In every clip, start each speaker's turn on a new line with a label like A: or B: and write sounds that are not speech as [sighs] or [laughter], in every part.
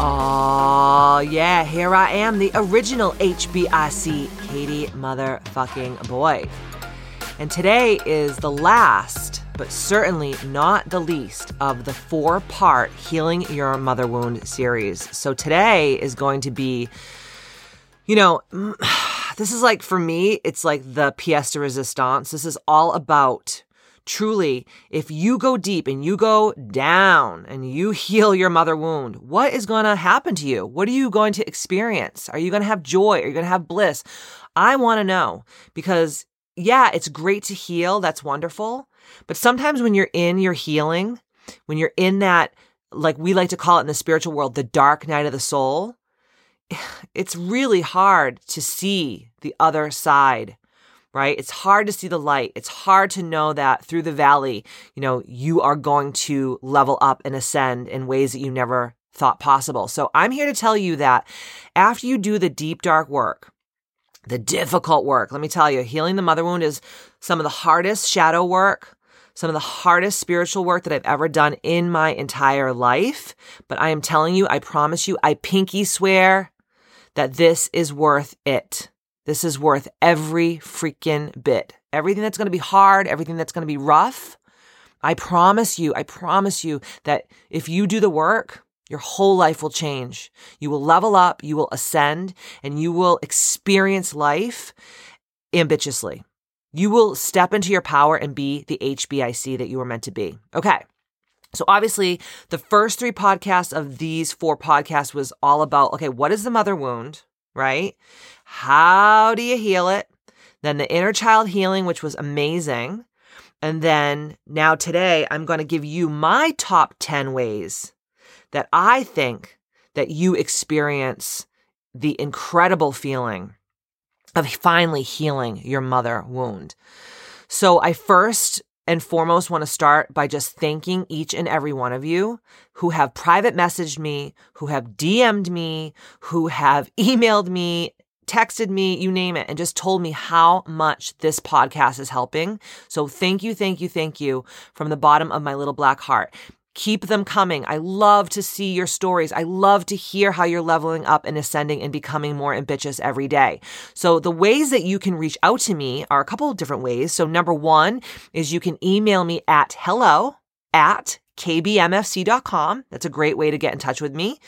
A: Oh, yeah, here I am, the original HBIC Katie motherfucking Boyd. And today is the last, but certainly not the least, of the four part Healing Your Mother Wound series. So today is going to be, you know, [sighs] this is like for me, it's like the pièce de resistance. This is all about truly, if you go deep and you go down and you [laughs] heal your mother wound, what is going to happen to you? What are you going to experience? Are you going to have joy? Are you going to have bliss? I want to know because, yeah, it's great to heal. That's wonderful. But sometimes when you're in your healing, when you're in that, like we like to call it in the spiritual world, the dark night of the soul, [sighs] it's really hard to see the other side right? It's hard to see the light. It's hard to know that through the valley, you know, you are going to level up and ascend in ways that you never thought possible. So I'm here to tell you that after you do the deep, dark work, the difficult work, let me tell you, healing the mother wound is some of the hardest shadow work. Some of the hardest spiritual work that I've ever done in my entire life. But I am telling you, I promise you, I pinky swear that this is worth it. This is worth every freaking bit. Everything that's going to be hard, everything that's going to be rough. I promise you, I promise you that if you do the work, your whole life will change. You will level up, you will ascend, and you will experience life ambitiously. You will step into your power and be the HBIC that you were meant to be. Okay. So obviously, the first three podcasts of these four podcasts was all about okay, what is the mother wound? Right? How do you heal it? Then the inner child healing, which was amazing. And then now today, I'm going to give you my top 10 ways that I think that you experience the incredible feeling of finally healing your mother wound. So I first and foremost want to start by just thanking each and every one of you who have private messaged me, who have DM'd me, who have [laughs] emailed me, texted me, you name it, and just told me how much this podcast is helping. So thank you, thank you, thank you from the bottom of my little black heart. Keep them coming. I love to see your stories. I love to hear how you're leveling up and ascending and becoming more ambitious every day. So the ways that you can reach out to me are a couple of different ways. So number one is you can email me at hello at kbmfc.com. That's a great way to get in touch with me.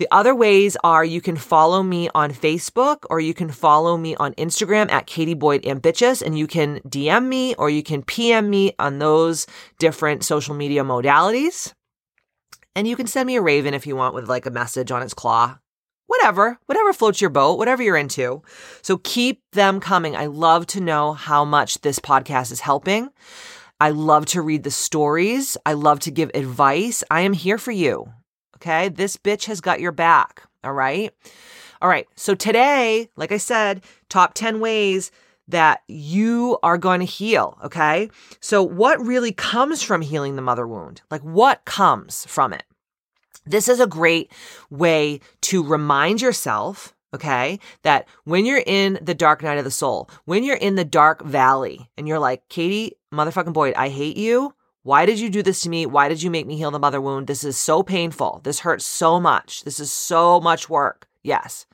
A: The other ways are you can follow me on Facebook or you can follow me on Instagram at Katie Boyd Ambitious and you can DM me or you can PM me on those different social media modalities. And you can send me a raven if you want with like a message on its claw. Whatever, whatever floats your boat, whatever you're into. So keep them coming. I love to know how much this podcast is helping. I love to read the stories. I love to give advice. I am here for you. Okay. This bitch has got your back. All right. All right. So today, like I said, top 10 ways that you are going to heal. Okay. So what really comes from healing the mother wound? Like what comes from it? This is a great way to remind yourself okay? That when you're in the dark night of the soul, when you're in the dark valley and you're like, Katie, motherfucking Boyd, I hate you. Why did you do this to me? Why did you make me heal the mother wound? This is so painful. This hurts so much. This is so much work. Yes.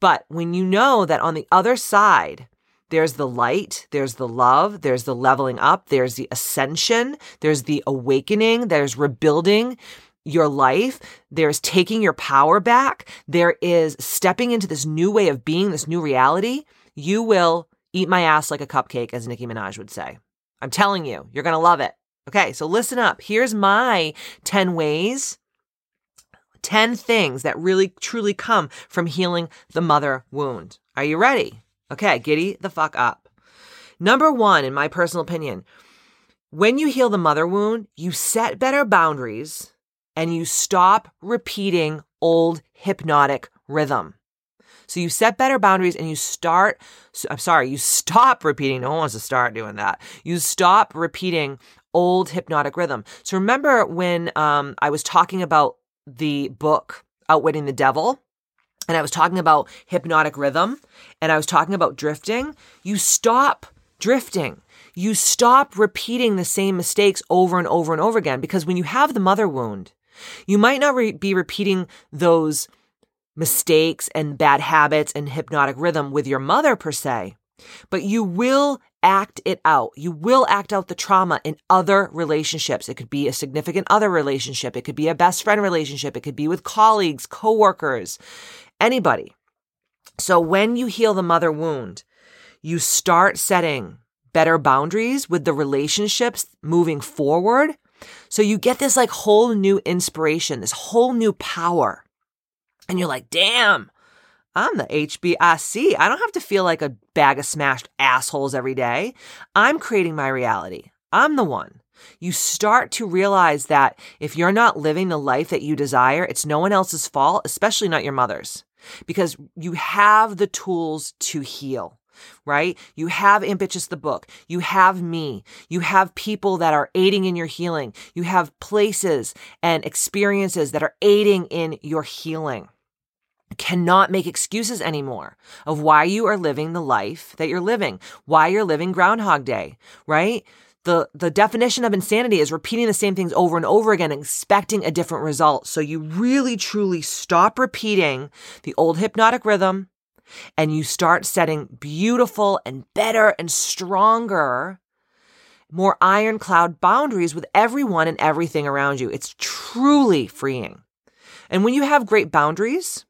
A: But when you know that on the other side, there's the light, there's the love, there's the leveling up, there's the ascension, there's the awakening, there's rebuilding your life, there's taking your power back, there is stepping into this new way of being, this new reality, you will eat my ass like a cupcake, as Nicki Minaj would say. I'm telling you, you're going to love it. Okay, so listen up. Here's my 10 ways, 10 things that really truly come from healing the mother wound. Are you ready? Okay, giddy the fuck up. Number one, in my personal opinion, when you heal the mother wound, you set better boundaries and you stop repeating old hypnotic rhythm. So you set better boundaries and you start, I'm sorry, you stop repeating. No one wants to start doing that. You stop repeating old hypnotic rhythm. So remember when um, I was talking about the book Outwitting the Devil? And I was talking about hypnotic rhythm and I was talking about drifting. You stop drifting. You stop repeating the same mistakes over and over and over again because when you have the mother wound, you might not re- be repeating those mistakes and bad habits and hypnotic rhythm with your mother per se, but you will act it out. You will act out the trauma in other relationships. It could be a significant other relationship. It could be a best friend relationship. It could be with colleagues, coworkers, anybody. So when you heal the mother wound, you start setting better boundaries with the relationships moving forward. So you get this like whole new inspiration, this whole new power. And you're like, damn, I'm the HBIC. I don't have to feel like a bag of smashed assholes every day. I'm creating my reality. I'm the one. You start to realize that if you're not living the life that you desire, it's no one else's fault, especially not your mother's, because you have the tools to heal right? You have Ambitious the book. You have me. You have people that are aiding in your healing. You have places and experiences that are aiding in your healing cannot make excuses anymore of why you are living the life that you're living, why you're living Groundhog Day, right? The, the definition of insanity is repeating the same things over and over again, expecting a different result. So you really truly stop repeating the old hypnotic rhythm and you start setting beautiful and better and stronger, more ironclad boundaries with everyone and everything around you. It's truly freeing. And when you have great boundaries,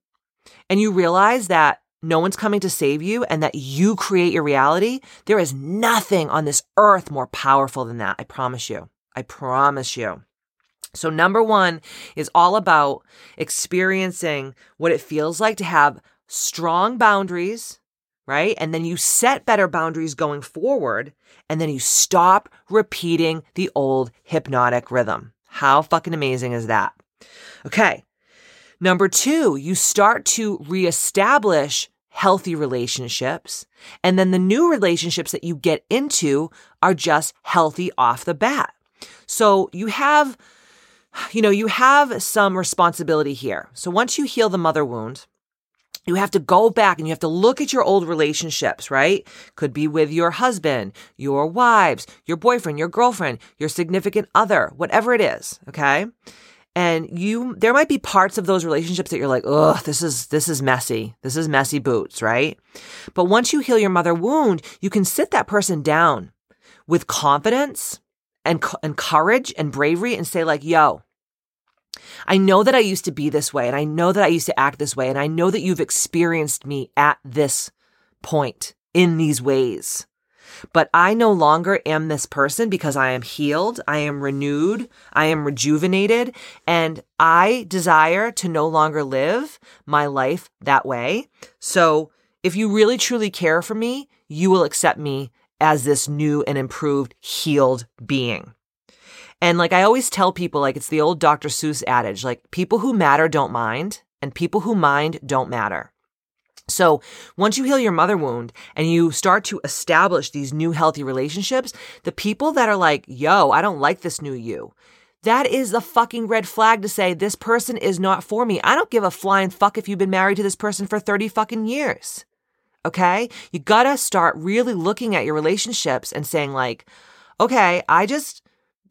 A: and you realize that no one's coming to save you and that you create your reality, there is nothing on this earth more powerful than that. I promise you. I promise you. So, number one is all about experiencing what it feels like to have strong boundaries, right? And then you set better boundaries going forward, and then you stop repeating the old hypnotic rhythm. How fucking amazing is that? Okay. Number two, you start to reestablish healthy relationships. And then the new relationships that you get into are just healthy off the bat. So you have, you know, you have some responsibility here. So once you heal the mother wound, you have to go back and you have to look at your old relationships, right? Could be with your husband, your wives, your boyfriend, your girlfriend, your significant other, whatever it is. Okay and you there might be parts of those relationships that you're like ugh this is this is messy. This is messy boots right? But once you heal your mother wound you can sit that person down with confidence and and courage and bravery and say like yo I know that I used to be this way and I know that I used to act this way and I know that you've experienced me at this point in these ways but I no longer am this person because I am healed, I am renewed, I am rejuvenated, and I desire to no longer live my life that way. So if you really truly care for me, you will accept me as this new and improved, healed being. And like I always tell people, like it's the old Dr. Seuss adage, like people who matter don't mind, and people who mind don't matter. So once you heal your mother wound and you start to establish these new healthy relationships, the people that are like, yo, I don't like this new you. That is the fucking red flag to say this person is not for me. I don't give a flying fuck if you've been married to this person for 30 fucking years. Okay? You gotta start really looking at your relationships and saying, like, okay, I just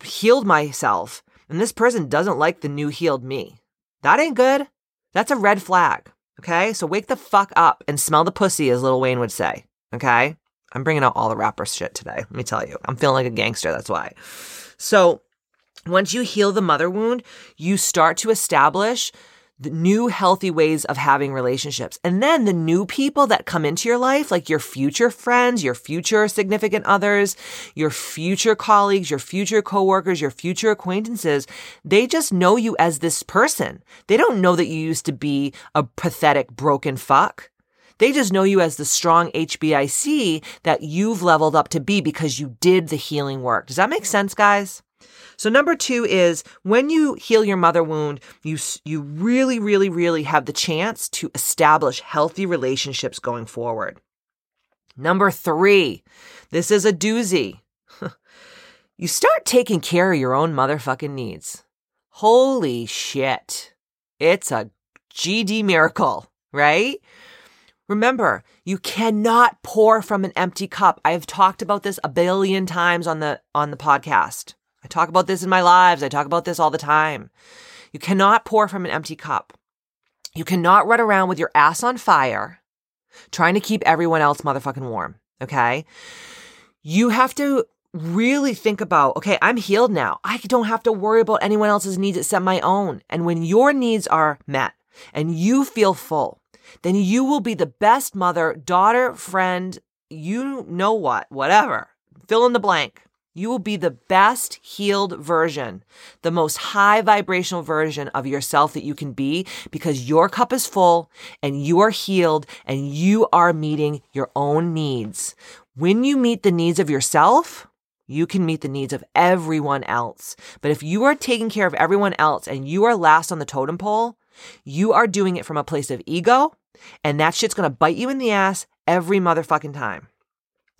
A: healed myself and this person doesn't like the new healed me. That ain't good. That's a red flag. Okay. So wake the fuck up and smell the pussy, as Lil Wayne would say. Okay. I'm bringing out all the rapper shit today. Let me tell you, I'm feeling like a gangster. That's why. So once you heal the mother wound, you start to establish the new healthy ways of having relationships. And then the new people that come into your life, like your future friends, your future significant others, your future colleagues, your future coworkers, your future acquaintances, they just know you as this person. They don't know that you used to be a pathetic, broken fuck. They just know you as the strong HBIC that you've leveled up to be because you did the healing work. Does that make sense, guys? So number 2 is when you heal your mother wound, you you really really really have the chance to establish healthy relationships going forward. Number 3. This is a doozy. [laughs] you start taking care of your own motherfucking needs. Holy shit. It's a GD miracle, right? Remember, you cannot pour from an empty cup. I've talked about this a billion times on the on the podcast. I talk about this in my lives. I talk about this all the time. You cannot pour from an empty cup. You cannot run around with your ass on fire trying to keep everyone else motherfucking warm, okay? You have to really think about, okay, I'm healed now. I don't have to worry about anyone else's needs except my own. And when your needs are met and you feel full, then you will be the best mother, daughter, friend, you know what, whatever. Fill in the blank. You will be the best healed version, the most high vibrational version of yourself that you can be because your cup is full and you are healed and you are meeting your own needs. When you meet the needs of yourself, you can meet the needs of everyone else. But if you are taking care of everyone else and you are last on the totem pole, you are doing it from a place of ego, and that shit's gonna bite you in the ass every motherfucking time.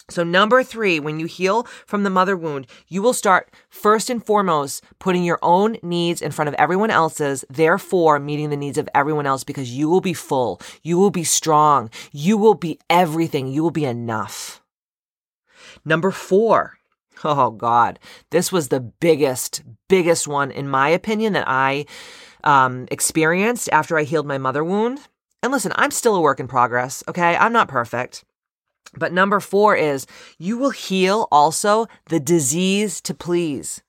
A: So, number three, when you heal from the mother wound, you will start first and foremost putting your own needs in front of everyone else's, therefore meeting the needs of everyone else because you will be full. You will be strong. You will be everything. You will be enough. Number four, [laughs] oh God, this was the biggest, biggest one, in my opinion, that I um, experienced after I healed my mother wound. And listen, I'm still a work in progress, okay? I'm not perfect. But number four is you will heal also the disease to please.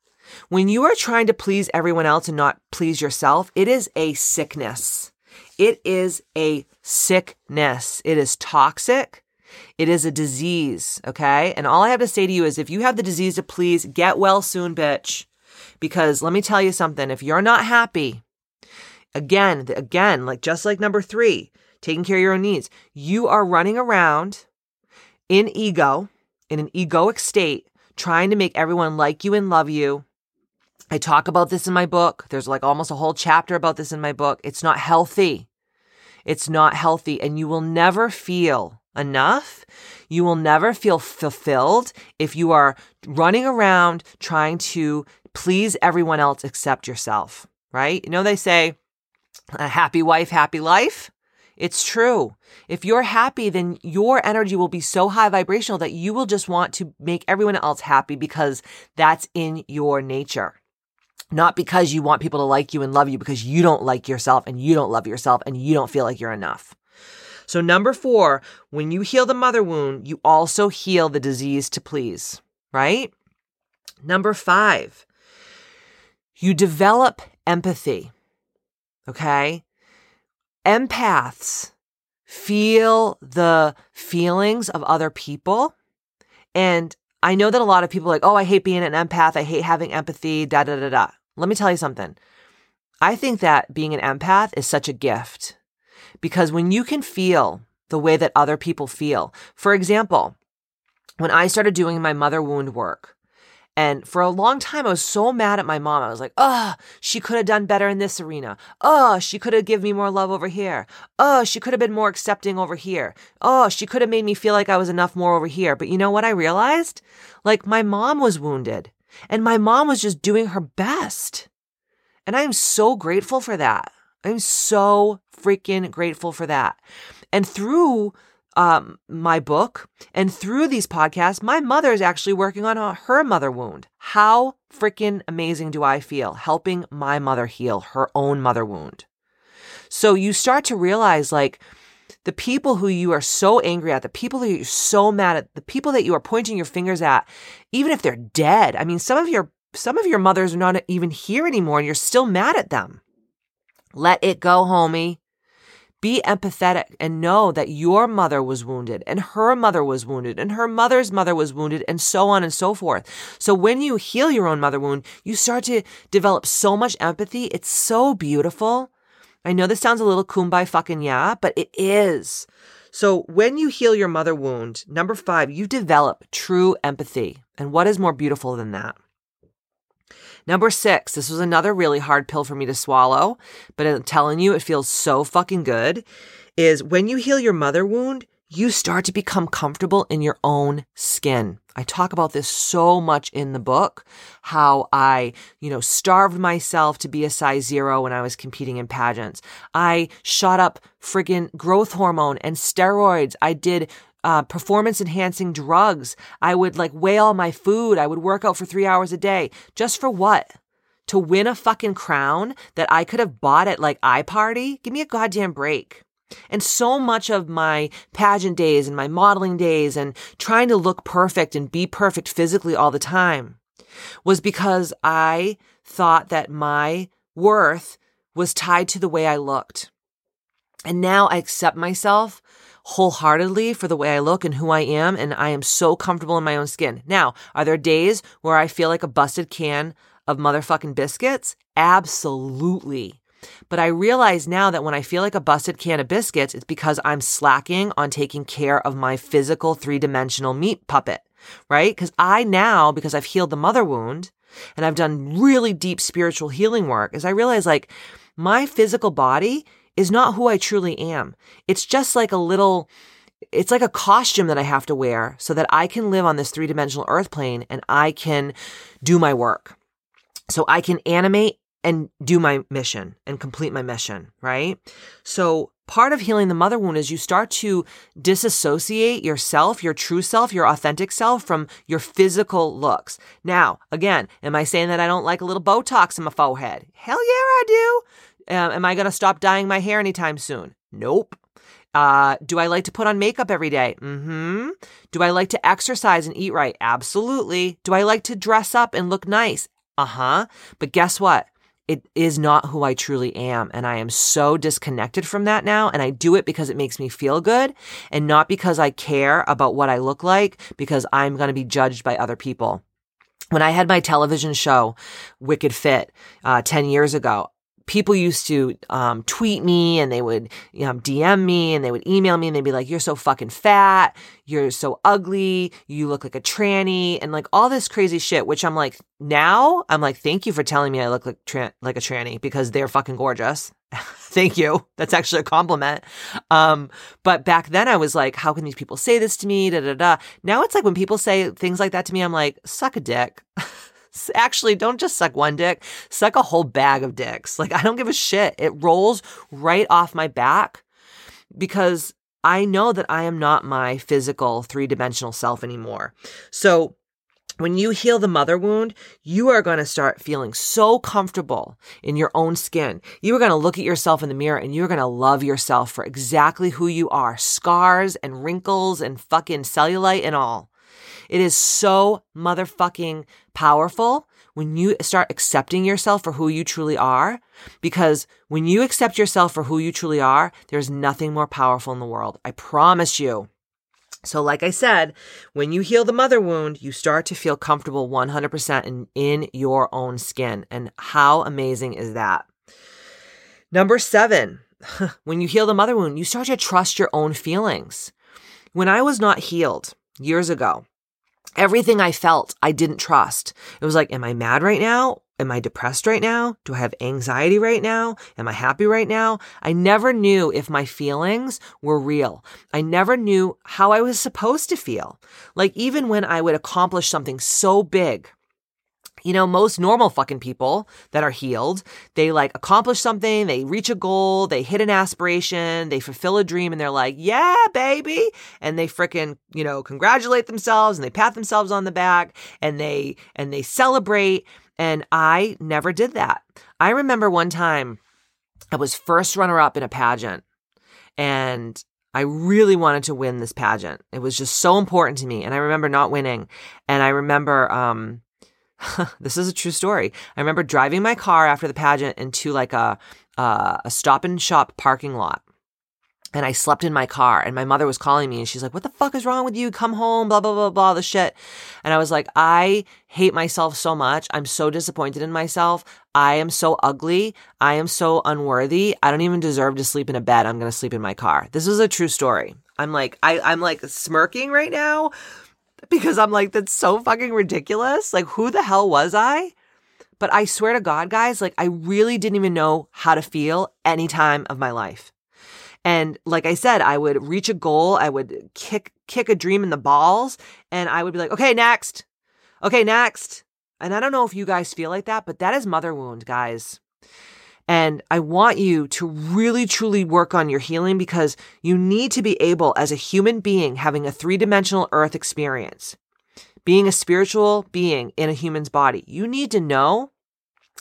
A: When you are trying to please everyone else and not please yourself, it is a sickness. It is a sickness. It is toxic. It is a disease. Okay. And all I have to say to you is if you have the disease to please, get well soon, bitch. Because let me tell you something. If you're not happy, again, again, like just like number three, taking care of your own needs, you are running around in ego, in an egoic state, trying to make everyone like you and love you. I talk about this in my book. There's like almost a whole chapter about this in my book. It's not healthy. It's not healthy. And you will never feel enough. You will never feel fulfilled if you are running around trying to please everyone else except yourself, right? You know, they say, a happy wife, happy life. It's true. If you're happy, then your energy will be so high vibrational that you will just want to make everyone else happy because that's in your nature. Not because you want people to like you and love you because you don't like yourself and you don't love yourself and you don't feel like you're enough. So, number four, when you heal the mother wound, you also heal the disease to please, right? Number five, you develop empathy. Okay. Empaths feel the feelings of other people. And I know that a lot of people are like, oh, I hate being an empath. I hate having empathy, da da da da. Let me tell you something. I think that being an empath is such a gift because when you can feel the way that other people feel, for example, when I started doing my mother wound work, and for a long time, I was so mad at my mom. I was like, oh, she could have done better in this arena. Oh, she could have given me more love over here. Oh, she could have been more accepting over here. Oh, she could have made me feel like I was enough more over here. But you know what I realized? Like my mom was wounded and my mom was just doing her best. And I am so grateful for that. I'm so freaking grateful for that. And through um, my book and through these podcasts, my mother is actually working on her mother wound. How freaking amazing do I feel helping my mother heal her own mother wound? So you start to realize like the people who you are so angry at, the people that you're so mad at, the people that you are pointing your fingers at, even if they're dead. I mean, some of your some of your mothers are not even here anymore and you're still mad at them. Let it go, homie. Be empathetic and know that your mother was wounded and her mother was wounded and her mother's mother was wounded and so on and so forth. So when you heal your own mother wound, you start to develop so much empathy. It's so beautiful. I know this sounds a little kumbaya fucking yeah, but it is. So when you heal your mother wound, number five, you develop true empathy. And what is more beautiful than that? Number six, this was another really hard pill for me to swallow, but I'm telling you, it feels so fucking good. Is when you heal your mother wound, you start to become comfortable in your own skin. I talk about this so much in the book, how I, you know, starved myself to be a size zero when I was competing in pageants. I shot up friggin' growth hormone and steroids. I did uh, performance enhancing drugs. I would like weigh all my food. I would work out for three hours a day. Just for what? To win a fucking crown that I could have bought at like iParty? Give me a goddamn break. And so much of my pageant days and my modeling days and trying to look perfect and be perfect physically all the time was because I thought that my worth was tied to the way I looked. And now I accept myself wholeheartedly for the way I look and who I am, and I am so comfortable in my own skin. Now, are there days where I feel like a busted can of motherfucking biscuits? Absolutely. But I realize now that when I feel like a busted can of biscuits, it's because I'm slacking on taking care of my physical three dimensional meat puppet, right? Because I now, because I've healed the mother wound and I've done really deep spiritual healing work, is I realize like my physical body is not who I truly am. It's just like a little, it's like a costume that I have to wear so that I can live on this three dimensional earth plane and I can do my work. So I can animate and do my mission and complete my mission, right? So part of healing the mother wound is you start to disassociate yourself, your true self, your authentic self from your physical looks. Now, again, am I saying that I don't like a little Botox in my forehead? Hell yeah, I do. Um, am I going to stop dyeing my hair anytime soon? Nope. Uh, do I like to put on makeup every day? Mm-hmm. Do I like to exercise and eat right? Absolutely. Do I like to dress up and look nice? Uh-huh. But guess what? it is not who I truly am. And I am so disconnected from that now. And I do it because it makes me feel good and not because I care about what I look like because I'm going to be judged by other people. When I had my television show, Wicked Fit, uh, 10 years ago, people used to um, tweet me and they would you know, DM me and they would email me and they'd be like, You're so fucking fat. You're so ugly. You look like a tranny and like all this crazy shit, which I'm like, now I'm like, Thank you for telling me I look like, like a tranny because they're fucking gorgeous. [laughs] Thank you. That's actually a compliment. Um, but back then I was like, How can these people say this to me? Da da da. Now it's like when people say things like that to me, I'm like, Suck a dick. [laughs] Actually, don't just suck one dick, suck a whole bag of dicks. Like, I don't give a shit. It rolls right off my back because I know that I am not my physical three dimensional self anymore. So, when you heal the mother wound, you are going to start feeling so comfortable in your own skin. You are going to look at yourself in the mirror and you're going to love yourself for exactly who you are scars and wrinkles and fucking cellulite and all. It is so motherfucking powerful when you start accepting yourself for who you truly are. Because when you accept yourself for who you truly are, there's nothing more powerful in the world. I promise you. So, like I said, when you heal the mother wound, you start to feel comfortable 100% in, in your own skin. And how amazing is that? Number seven, [laughs] when you heal the mother wound, you start to trust your own feelings. When I was not healed years ago, everything I felt, I didn't trust. It was like, am I mad right now? Am I depressed right now? Do I have anxiety right now? Am I happy right now? I never knew if my feelings were real. I never knew how I was supposed to feel. Like even when I would accomplish something so big, you know, most normal fucking people that are healed, they like accomplish something, they reach a goal, they hit an aspiration, they fulfill a dream, and they're like, yeah, baby. And they freaking, you know, congratulate themselves and they pat themselves on the back and they, and they celebrate. And I never did that. I remember one time I was first runner up in a pageant and I really wanted to win this pageant. It was just so important to me. And I remember not winning. And I remember, um, [laughs] this is a true story. I remember driving my car after the pageant into like a uh, a stop and shop parking lot. And I slept in my car and my mother was calling me and she's like, what the fuck is wrong with you? Come home, blah, blah, blah, blah, the shit. And I was like, I hate myself so much. I'm so disappointed in myself. I am so ugly. I am so unworthy. I don't even deserve to sleep in a bed. I'm going to sleep in my car. This is a true story. I'm like, I, I'm like smirking right now because I'm like, that's so fucking ridiculous. Like, who the hell was I? But I swear to God, guys, like I really didn't even know how to feel any time of my life. And like I said, I would reach a goal, I would kick kick a dream in the balls, and I would be like, okay, next. Okay, next. And I don't know if you guys feel like that, but that is mother wound, guys. And I want you to really truly work on your healing because you need to be able, as a human being, having a three dimensional earth experience, being a spiritual being in a human's body, you need to know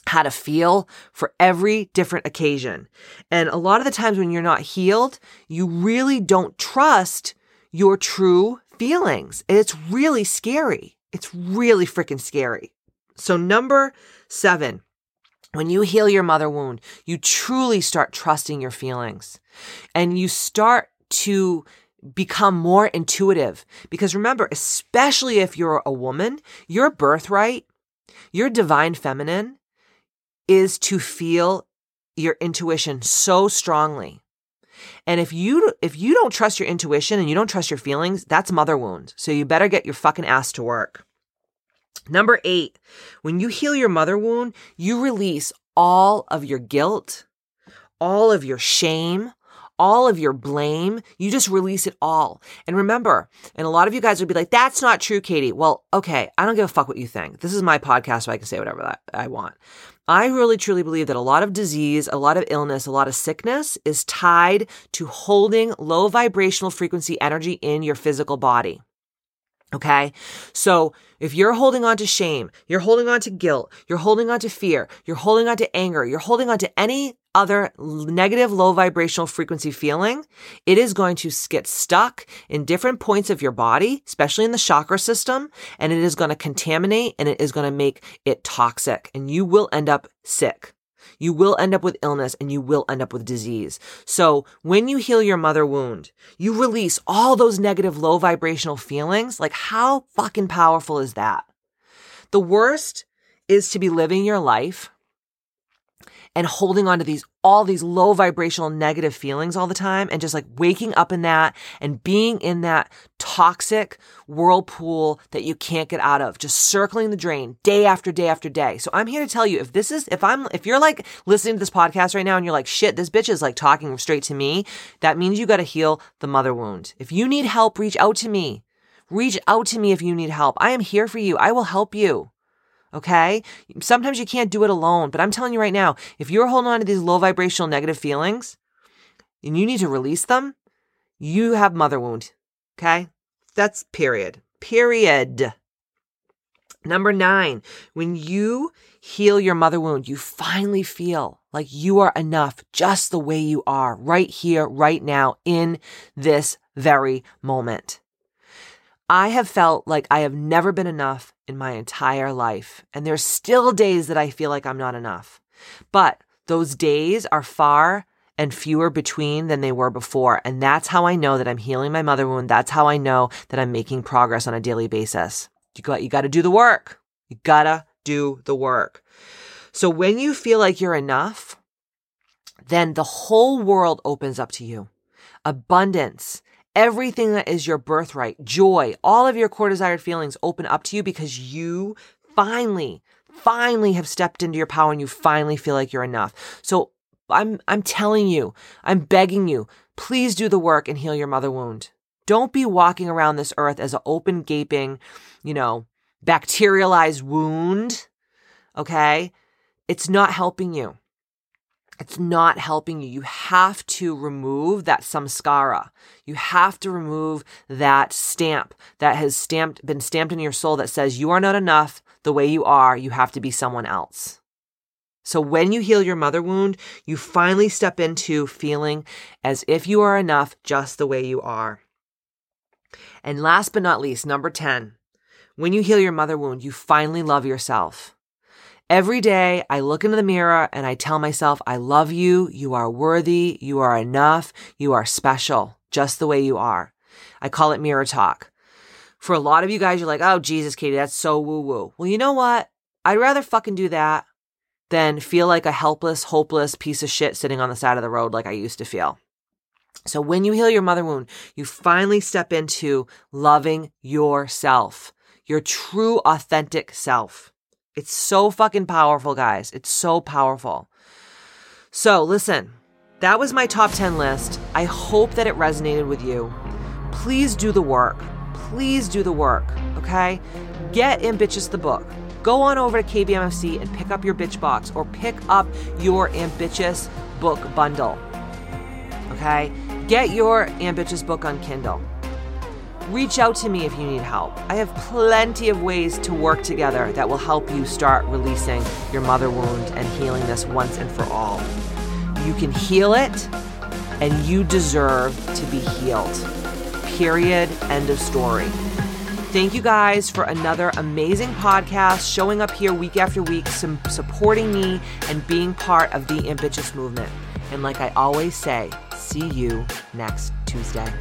A: how to feel for every different occasion. And a lot of the times when you're not healed, you really don't trust your true feelings. It's really scary. It's really freaking scary. So, number seven, when you heal your mother wound, you truly start trusting your feelings and you start to become more intuitive. Because remember, especially if you're a woman, your birthright, your divine feminine is to feel your intuition so strongly. And if you if you don't trust your intuition and you don't trust your feelings, that's mother wound. So you better get your fucking ass to work. Number 8, when you heal your mother wound, you release all of your guilt, all of your shame, all of your blame. You just release it all. And remember, and a lot of you guys would be like, that's not true, Katie. Well, okay, I don't give a fuck what you think. This is my podcast, so I can say whatever that I want. I really truly believe that a lot of disease, a lot of illness, a lot of sickness is tied to holding low vibrational frequency energy in your physical body. Okay. So if you're holding on to shame, you're holding on to guilt, you're holding on to fear, you're holding on to anger, you're holding on to any other negative low vibrational frequency feeling, it is going to get stuck in different points of your body, especially in the chakra system, and it is going to contaminate and it is going to make it toxic and you will end up sick. You will end up with illness and you will end up with disease. So when you heal your mother wound, you release all those negative low vibrational feelings. Like how fucking powerful is that? The worst is to be living your life and holding on to these all these low vibrational negative feelings all the time and just like waking up in that and being in that toxic whirlpool that you can't get out of just circling the drain day after day after day. So i'm here to tell you if this is if i'm if you're like listening to this podcast right now and you're like shit this bitch is like talking straight to me that means you got to heal the mother wound. If you need help reach out to me. Reach out to me if you need help. I am here for you. I will help you Okay. Sometimes you can't do it alone, but I'm telling you right now, if you're holding on to these low vibrational negative feelings and you need to release them, you have mother wound. Okay. That's period. Period. Number nine, when you heal your mother wound, you finally feel like you are enough just the way you are right here, right now, in this very moment. I have felt like I have never been enough in my entire life. And there's still days that I feel like I'm not enough. But those days are far and fewer between than they were before. And that's how I know that I'm healing my mother wound. That's how I know that I'm making progress on a daily basis. You got, you got to do the work. You gotta do the work. So when you feel like you're enough, then the whole world opens up to you. Abundance, everything that is your birthright, joy, all of your core desired feelings open up to you because you finally, finally have stepped into your power and you finally feel like you're enough. So I'm, I'm telling you, I'm begging you, please do the work and heal your mother wound. Don't be walking around this earth as an open, gaping, you know, bacterialized wound. Okay. It's not helping you it's not helping you. You have to remove that samskara. You have to remove that stamp that has stamped, been stamped in your soul that says you are not enough the way you are. You have to be someone else. So when you heal your mother wound, you finally step into feeling as if you are enough just the way you are. And last but not least, number 10, when you heal your mother wound, you finally love yourself. Every day I look into the mirror and I tell myself, I love you. You are worthy. You are enough. You are special just the way you are. I call it mirror talk. For a lot of you guys, you're like, oh, Jesus, Katie, that's so woo woo. Well, you know what? I'd rather fucking do that than feel like a helpless, hopeless piece of shit sitting on the side of the road like I used to feel. So when you heal your mother wound, you finally step into loving yourself, your true, authentic self. It's so fucking powerful, guys. It's so powerful. So, listen, that was my top 10 list. I hope that it resonated with you. Please do the work. Please do the work, okay? Get Ambitious the book. Go on over to KBMFC and pick up your bitch box or pick up your Ambitious book bundle. Okay? Get your Ambitious book on Kindle. Reach out to me if you need help. I have plenty of ways to work together that will help you start releasing your mother wound and healing this once and for all. You can heal it, and you deserve to be healed. Period. End of story. Thank you guys for another amazing podcast, showing up here week after week, some, supporting me, and being part of the Ambitious movement. And like I always say, see you next Tuesday.